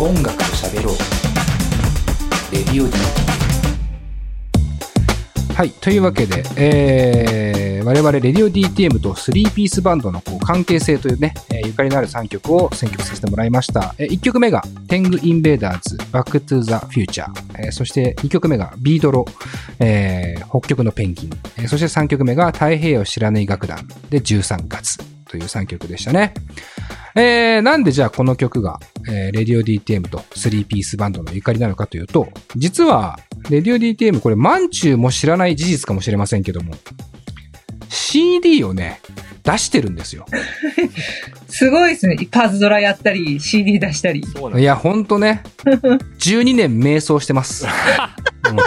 音楽と喋ろう。レディオ D はいというわけで、えー、我々レディオ DTM と3ピースバンドのこう関係性というね、えーゆかりのある3曲を選曲させてもらいました、えー、1曲目がテング・インベーダーズ、バック・トゥ・ザ・フューチャー、えーそして2曲目がビードロ、えー北極のペンギン、えーそして3曲目が太平洋知らない楽団。で13月。という3曲でしたね。えー、なんでじゃあこの曲が、えー、レディオ DTM と3ピースバンドのゆかりなのかというと、実は、レディオ DTM これ、マンチューも知らない事実かもしれませんけども、CD をね、出してるんですよ。すごいですね。パーズドラやったり、CD 出したり。いや、ほんとね、12年迷走してます。うん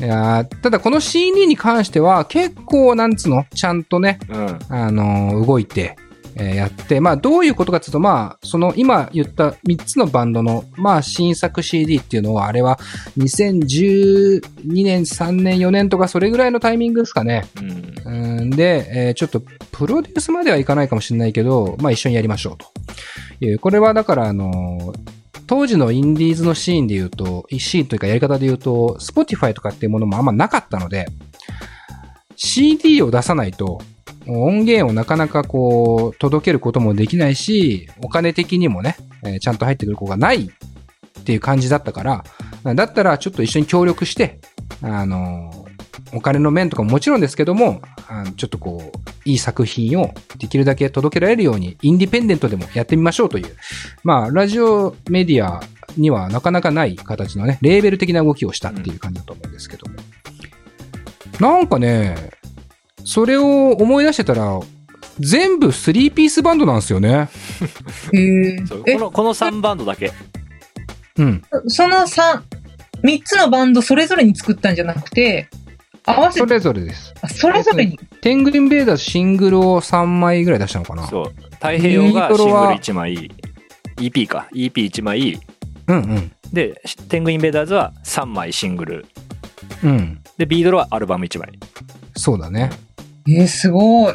いやーただこの CD に関しては結構なんつうの？ちゃんとね、うん。あのー動いて、えーやって、まあどういうことかっていうと、まあその今言った3つのバンドの、まあ新作 CD っていうのは、あれは2012年、3年、4年とかそれぐらいのタイミングですかね。うん。うんで、えーちょっとプロデュースまではいかないかもしれないけど、まあ一緒にやりましょうという。これはだからあのー当時のインディーズのシーンで言うと、シーンというかやり方で言うと、Spotify とかっていうものもあんまなかったので、CD を出さないと、音源をなかなかこう、届けることもできないし、お金的にもね、えーちゃんと入ってくる子がないっていう感じだったから、だったらちょっと一緒に協力して、あのお金の面とかももちろんですけども、あのちょっとこう、いい作品をできるだけ届けられるように、インディペンデントでもやってみましょうという、まあ、ラジオメディアにはなかなかない形のね、レーベル的な動きをしたっていう感じだと思うんですけども。なんかね、それを思い出してたら、全部3ピースバンドなんですよね。へえそう。えこ、の、この3バンドだけ。うん。その3、3つのバンドそれぞれに作ったんじゃなくて、合わせて、それぞれです。あそれぞれに。テングインベーダーズシングルを3枚ぐらい出したのかなそう。太平洋がシングルビートロは1枚、EP か。EP1 枚。うんうん。で、テングインベーダーズは3枚シングル。うん。で、ビードロはアルバム1枚。そうだね。えー、すごい。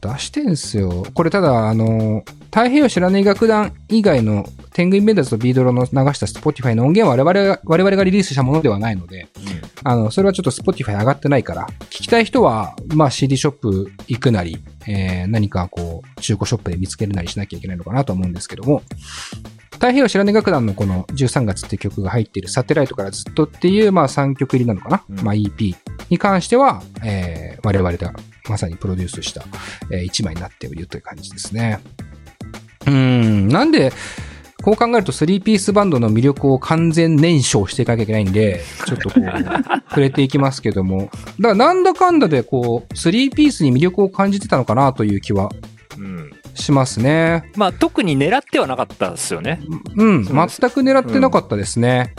出してんすよ。これただ、あの、太平洋知らない楽団以外のテングインベーダーズとビードロの流した Spotify の音源は我々が我々がリリースしたものではないので、あの、それはちょっと Spotify 上がってないから、聞きたい人は、まあ CD ショップ行くなり、えー何かこう、中古ショップで見つけるなりしなきゃいけないのかなと思うんですけども、太平洋知らない楽団のこの13月って曲が入っているサテライトからずっとっていう、まあ3曲入りなのかな、うんまあ EP に関しては、えー我々がまさにプロデュースした、え1枚になっているという感じですね。うーん、なんで、こう考えると3ピースバンドの魅力を完全燃焼していかなきゃいけないんで、ちょっとこう、触れていきますけども。だからなんだかんだでこう、3ピースに魅力を感じてたのかなという気はうん。しますね。まあ、特に狙ってはなかったですよね。うん、全く狙ってなかったですね。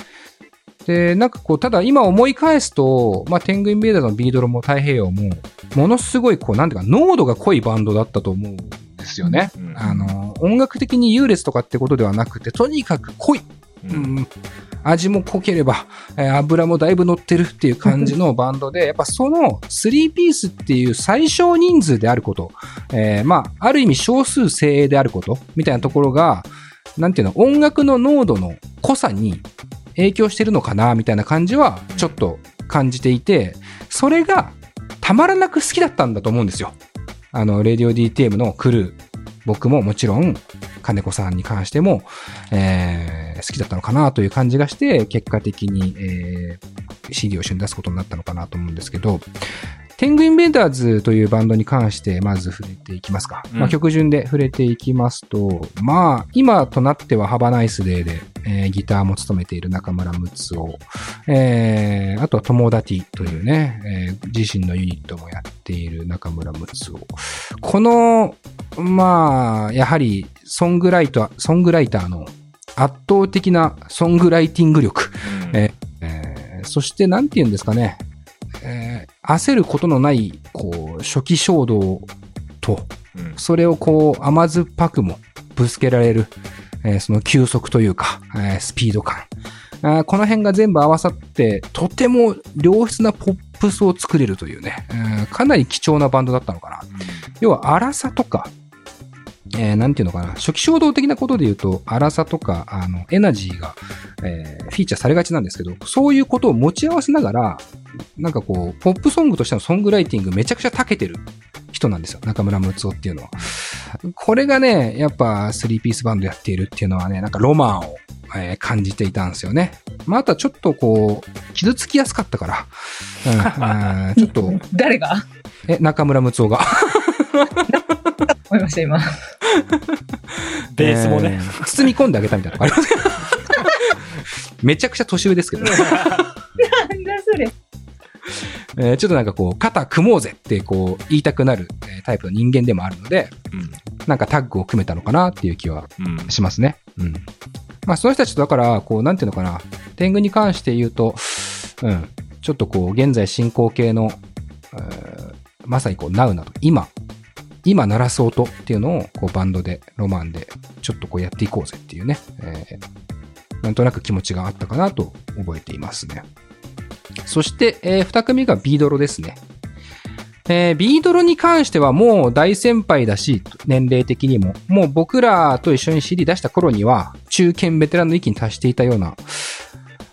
で、なんかこう、ただ今思い返すと、まあ、テングインベーダーズのビードロも太平洋も、ものすごいこう、なんていうか、濃度が濃いバンドだったと思うんですよね。うんあの、音楽的に優劣とかってことではなくて、とにかく濃い。ううん。ん、味も濃ければ、えー油もだいぶ乗ってるっていう感じのバンドで、やっぱその3ピースっていう最小人数であること、えーまあ、ある意味少数精鋭であること、みたいなところが、なんていうの、音楽の濃度の濃さに影響してるのかな、みたいな感じは、ちょっと感じていて、それがたまらなく好きだったんだと思うんですよ。あの、レディオ DTM のクルー、僕ももちろん、金子さんに関しても、えー好きだったのかなという感じがして、結果的に、えー CD を一緒に出すことになったのかなと思うんですけど、テングインベーダーズというバンドに関してまず触れていきますか。うんまあ、曲順で触れていきますと、まあ、今となってはハバナイスデーで、えーギターも務めている中村睦夫、えーあとは友達というね、えー自身のユニットもやっている中村睦夫。この、まあ、やはり、ソングライター、ソングライターの圧倒的なソングライティング力。ええーそして、なんて言うんですかね、えー焦ることのない、こう、初期衝動と、うんそれをこう、甘酸っぱくもぶつけられる、えーその急速というか、えースピード感。この辺が全部合わさって、とても良質なポップスを作れるというね、えーかなり貴重なバンドだったのかな。要は、荒さとか、えーなんていうのかな、初期衝動的なことで言うと、荒さとか、あの、エナジーが、えーフィーチャーされがちなんですけど、そういうことを持ち合わせながら、なんかこう、ポップソングとしてのソングライティングめちゃくちゃ長けてる人なんですよ。中村睦夫っていうのは。これがね、やっぱ3ピースバンドやっているっていうのはね、なんかロマンを、えー感じていたんですよね。まあ、あとはちょっとこう、傷つきやすかったから、うんうん、ちょっと、誰が？え、中村睦夫が。思いました、今。ベースもね。えー包み込んであげたみたいなのがあります めちゃくちゃ年上ですけど、ねなんだそれ。えーちょっとなんかこう、肩組もうぜってこう言いたくなるえータイプの人間でもあるので、なんかタッグを組めたのかなっていう気はうん。うん。しますね。うん。まあその人たちとだから、こう、なんていうのかな、天狗に関して言うと、うん、ちょっとこう、現在進行形の、えーまさにこう、ナウなと、今、今鳴らす音っていうのを、こう、バンドで、ロマンで、ちょっとこうやっていこうぜっていうね、えーなんとなく気持ちがあったかなと覚えていますね。そして、えー二組がビードロですね。えー、ビードロに関してはもう大先輩だし、年齢的にも。もう僕らと一緒に CD 出した頃には、中堅ベテランの域に達していたような。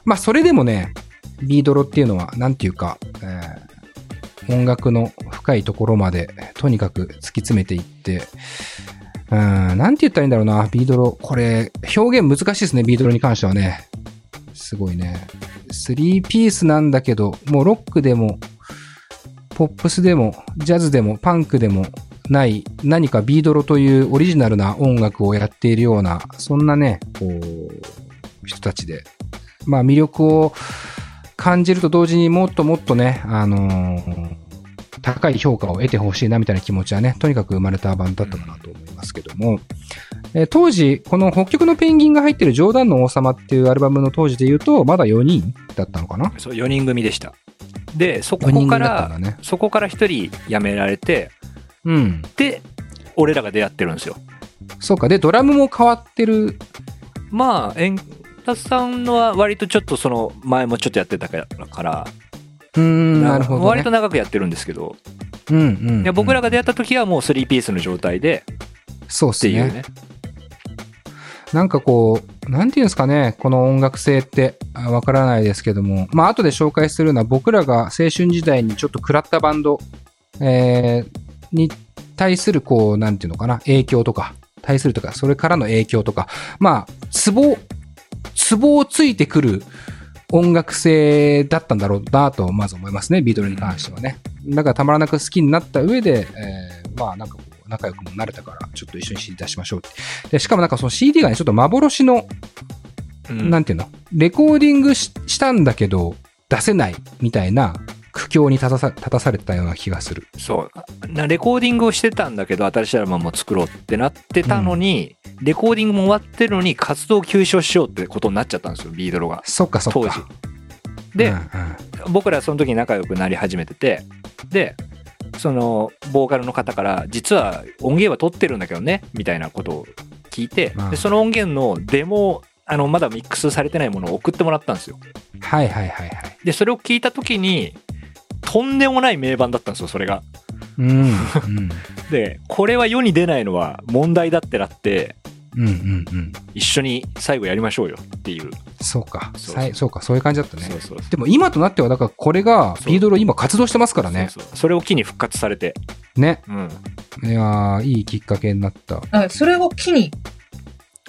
まあ、それでもね、ビードロっていうのは、なんていうか、えー音楽の深いところまで、とにかく突き詰めていって、うん、なんて言ったらいいんだろうな、ビードロ。これ、表現難しいですね、ビードロに関してはね。すごいね。3ピースなんだけど、もうロックでも、ポップスでも、ジャズでも、パンクでもない、何かビードロというオリジナルな音楽をやっているような、そんなね、こう、人たちで。まあ魅力を感じると同時にもっともっとね、あのー高い評価を得てほしいなみたいな気持ちはね、とにかく生まれたバンドだったかなと思いますけども、えー当時、この北極のペンギンが入ってる冗談の王様っていうアルバムの当時で言うと、まだ4人だったのかな？そう、4人組でした。で、そ ?4 こから、だね。そこから1人辞められて、うん。で、俺らが出会ってるんですよ。そうか。で、ドラムも変わってる。まあ、エンタスさんのは割とちょっとその前もちょっとやってたから、うーん、なるほど、ね。割と長くやってるんですけど、うんうん、うん。僕らが出会った時はもう3ピースの状態で。そうっすね。っていうね。なんかこう、なんていうんですかね、この音楽性ってあわからないですけども、まあ後で紹介するのは僕らが青春時代にちょっと食らったバンド、えー、に対するこう、なんていうのかな、影響とか、対するとか、それからの影響とか、まあ、ツボ、ツボをついてくる音楽性だったんだろうなと、まず思いますね、ビートルに関してはね。だからたまらなく好きになった上で、えー、まあなんかこう、仲良くもなれたから、ちょっと一緒に CD 出しましょうって。で、しかもなんかその CD がね、ちょっと幻の、うんなんていうのレコーディングししたんだけど、出せないみたいな苦境に立たさ立たされたような気がする。そう。なレコーディングをしてたんだけど新しいアルバムを作ろうってなってたのに、レコーディングも終わってるのに活動休止をしようってことになっちゃったんですよビードロが。そっかそっか。当時。で、うんうん。僕らその時に仲良くなり始めててでそのボーカルの方から実は音源は取ってるんだけどねみたいなことを聞いてうん。でその音源のデモをあのまだミックスされてないものを送ってもらったんですよ。はいはいはいはい。でそれを聞いた時にとんでもない名盤だったんですよそれがうん。うん。でこれは世に出ないのは問題だってなってうんうんうん。一緒に最後やりましょうよっていう、そうか。そうか、そういう感じだったねそ。うそうそうでも今となっては、だからこれが、ビードロ今活動してますからね。そうそうそれを機に復活されて、ね。うん、いやーいいきっかけになった。あ、それを機に。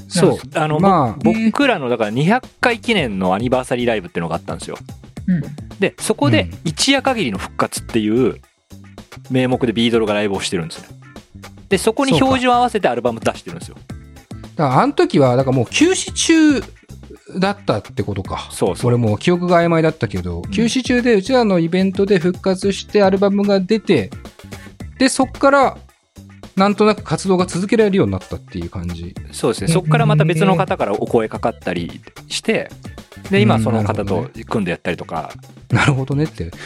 そう。あの、まあ、ぼ僕らのだから200回記念のアニバーサリーライブっていうのがあったんですようん。でそこでうん。一夜限りの復活っていう名目でビードロがライブをしてるんですよ。でそこに表示を合わせてアルバム出してるんですよ。だか。らあの時は、だからもう休止中だったってことか。そうそう。俺もう記憶が曖昧だったけど、ん。休止中でうちらのイベントで復活してアルバムが出て、で、そっから、なんとなく活動が続けられるようになったっていう感じ。そうですね。そこからまた別の方からお声かかったりしてで今その方と組んでやったりとか、なるほどねって。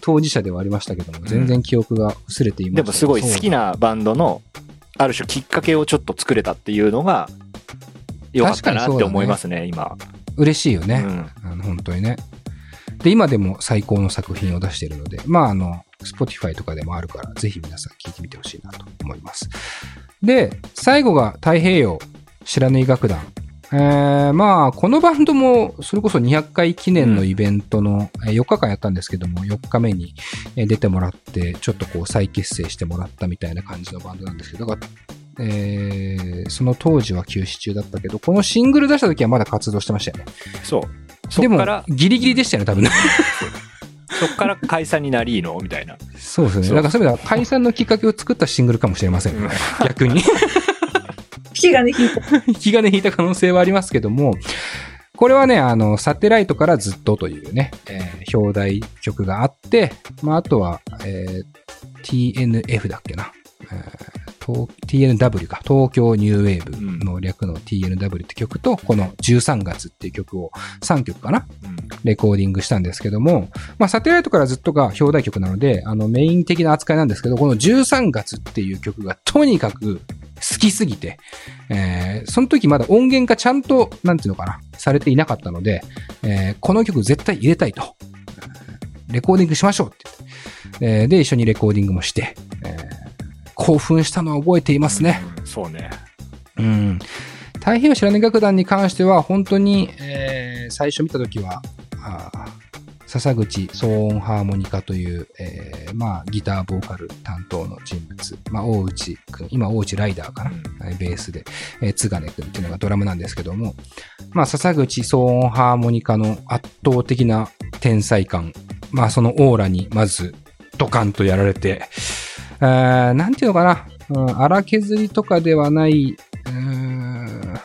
当事者ではありましたけども、全然記憶が薄れていましたでもすごい好きな。なバンドのある種きっかけをちょっと作れたっていうのが良かったなって思いますね今嬉しいよね。うんあの本当にね。で、今でも最高の作品を出しているので、まあ、あの、Spotify とかでもあるから、ぜひ皆さん聞いてみてほしいなと思います。で、最後が太平洋白縫い楽団。えー、まあ、このバンドも、それこそ200回記念のイベントの、えー4日間やったんですけども、4日目にえー出てもらって、ちょっとこう再結成してもらったみたいな感じのバンドなんですけど、だから、えーその当時は休止中だったけど、このシングル出した時はまだ活動してましたよね。そう。そでもっから、、ギリギリでしたよね、多分ね。そっから解散になりの？みたいな。そうですね。そうだからそういう意味では解散のきっかけを作ったシングルかもしれません。うん逆に。引きがね、引いた。引き金引いた可能性はありますけども、これはね、あの、サテライトからずっとというね、えー表題曲があって、まあ、あとは、えー TNF だっけな。えー東 TNW か。東京ニューウェーブの略の TNW って曲と、この13月っていう曲を3曲かなうんレコーディングしたんですけども、まあ、サテライトからずっとが表題曲なので、あの、メイン的な扱いなんですけど、この13月っていう曲がとにかく好きすぎて、えーその時まだ音源がちゃんと、なんていうのかな、されていなかったので、えーこの曲絶対入れたいと。えーレコーディングしましょうって言って。えーで、一緒にレコーディングもして、えー興奮したのは覚えていますね。うんそうね。うん。太平洋白根楽団に関しては、本当に、えー最初見たときは、笹口騒音ハーモニカという、えーまあ、ギターボーカル担当の人物、まあ、大内くん、今大内ライダーかな、えーベースで、えー、津金くんっていうのがドラムなんですけども、まあ、笹口騒音ハーモニカの圧倒的な天才感、まあ、そのオーラにまず、ドカンとやられて、えーなんていうのかな、うん、荒削りとかではない、うーん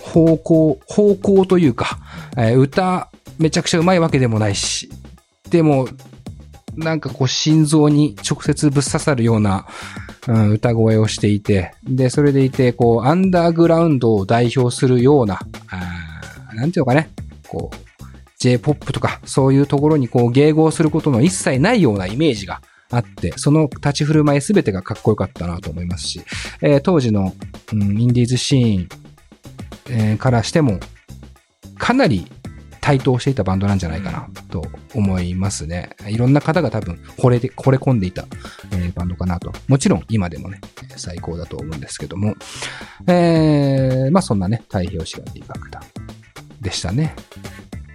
方向、方向というか、えー歌めちゃくちゃうまいわけでもないし、でも、なんかこう心臓に直接ぶっ刺さるような、うん、歌声をしていて、で、それでいて、こう、アンダーグラウンドを代表するような、あなんていうかね、こう、J-POP とか、そういうところにこう、迎合することの一切ないようなイメージがあって、その立ち振る舞いすべてがかっこよかったなと思いますし、えー当時の、うん、インディーズシーン、えーからしても、かなり対等していたバンドなんじゃないかなと思いますね。いろんな方が多分惚れて、惚れ込んでいた、えーバンドかなと。もちろん今でもね、最高だと思うんですけども。えー、まあそんなね、太平洋シガディ楽団でしたね。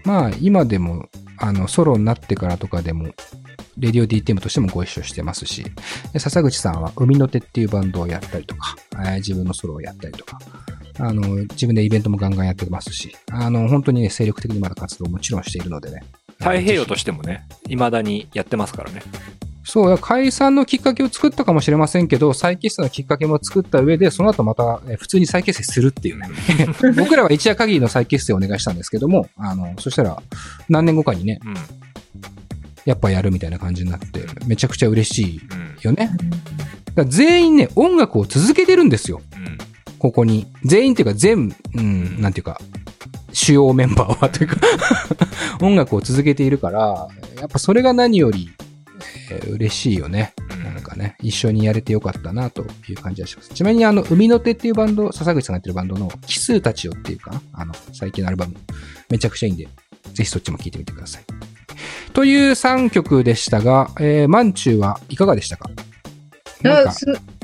まあ今でも、あの、ソロになってからとかでも、レディオ DTM としてもご一緒してますし、で笹口さんは海の手っていうバンドをやったりとか、えー自分のソロをやったりとか、あの、自分でイベントもガンガンやってますし、あの、本当にね、精力的にまだ活動もちろんしているのでね。太平洋としてもね、未だにやってますからね。そう、解散のきっかけを作ったかもしれませんけど、再結成のきっかけも作った上で、その後またえー普通に再結成するっていうね。僕らは一夜限りの再結成をお願いしたんですけども、あの、そしたら、何年後かにね、うん。やっぱやるみたいな感じになって、めちゃくちゃ嬉しいうん。よね。だから全員ね、音楽を続けてるんですよ。うん。ここに。全員っていうか全、うん、なんていうか、主要メンバーはというか、音楽を続けているから、やっぱそれが何より、えー嬉しいよね。なんかね、一緒にやれてよかったなという感じがします。ちなみにあの、海の手っていうバンド、笹口さんがやってるバンドの、奇数たちよっていうかな、あの、最近のアルバム、めちゃくちゃいいんで、ぜひそっちも聴いてみてください。という3曲でしたが、えー、マンチューはいかがでしたか？なんか、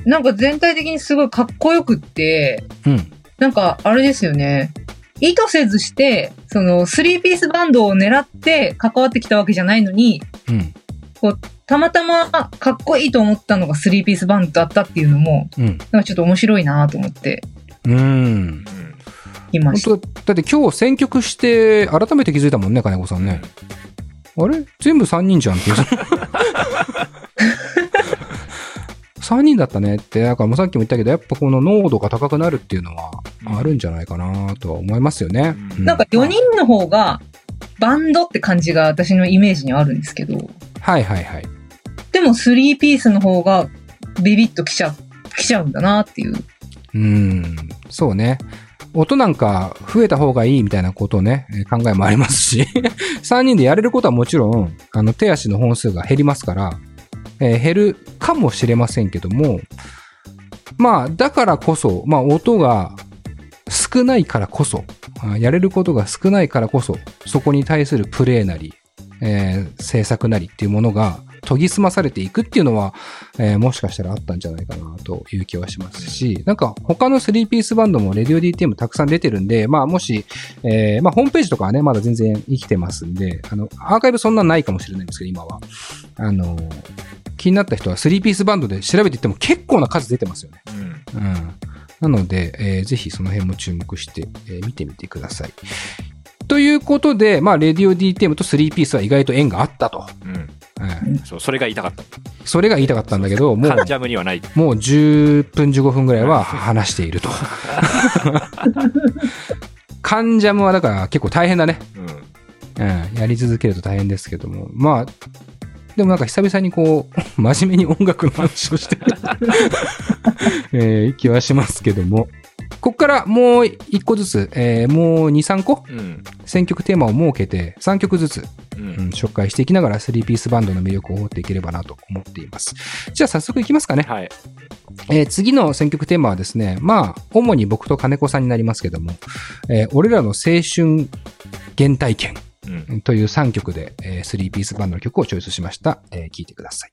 なんか全体的にすごいかっこよくって、うん。なんかあれですよね。意図せずして、その、スリーピースバンドを狙って関わってきたわけじゃないのに、うん。たまたまかっこいいと思ったのがスリーピースバンドだったっていうのも、うん。なんかちょっと面白いなと思ってうん。うん。いました。だだって今日選曲して改めて気づいたもんね、金子さんね。あれ？全部3人じゃんって。3人だったねって、なんかもうさっきも言ったけど、やっぱこの濃度が高くなるっていうのはあるんじゃないかなとは思いますよね。うんうなんか4人の方がバンドって感じが私のイメージにあるんですけど、はいはいはい。でも3ピースの方がビビッときちゃ、きちゃうんだなっていう。うん、そうね。音なんか増えた方がいいみたいなことをね、えー考えもありますし、3人でやれることはもちろん、あの、手足の本数が減りますから、えー減るかもしれませんけども、まあ、だからこそ、まあ、音が少ないからこそ、やれることが少ないからこそ、そこに対するプレイなり、えー制作なりっていうものが研ぎ澄まされていくっていうのは、えーもしかしたらあったんじゃないかなという気はしますし、なんか他の3ピースバンドもレディオ DTM たくさん出てるんで、まあもし、えーまあホームページとかはね、まだ全然生きてますんで、あの、アーカイブそんなないかもしれないんですけど、今は。あの、気になった人は3ピースバンドで調べていっても結構な数出てますよね。うん。うん。なので、えーぜひその辺も注目して、えー見てみてください。ということで、まあ、レディオ DTM と3ピースは意外と縁があったと。うん。うんそう、それが言いたかった。それが言いたかったんだけど、もうジャムにはない。もう10分15分ぐらいは話していると。カンジャムはだから結構大変だね。うん。うん。やり続けると大変ですけども。まあ、でもなんか久々にこう、真面目に音楽の話をしてる、えー気はしますけども。こっからもう一個ずつ、えーもう2、3個？うん。選曲テーマを設けて、3曲ずつ、ううんん。紹介していきながら3ピースバンドの魅力を持っていければなと思っています。じゃあ早速いきますかね。はい。えー次の選曲テーマはですね、まあ、主に僕と金子さんになりますけども、えー俺らの青春原体験うん。という3曲で、えー、3ピースバンドの曲をチョイスしました。えー聞いてください。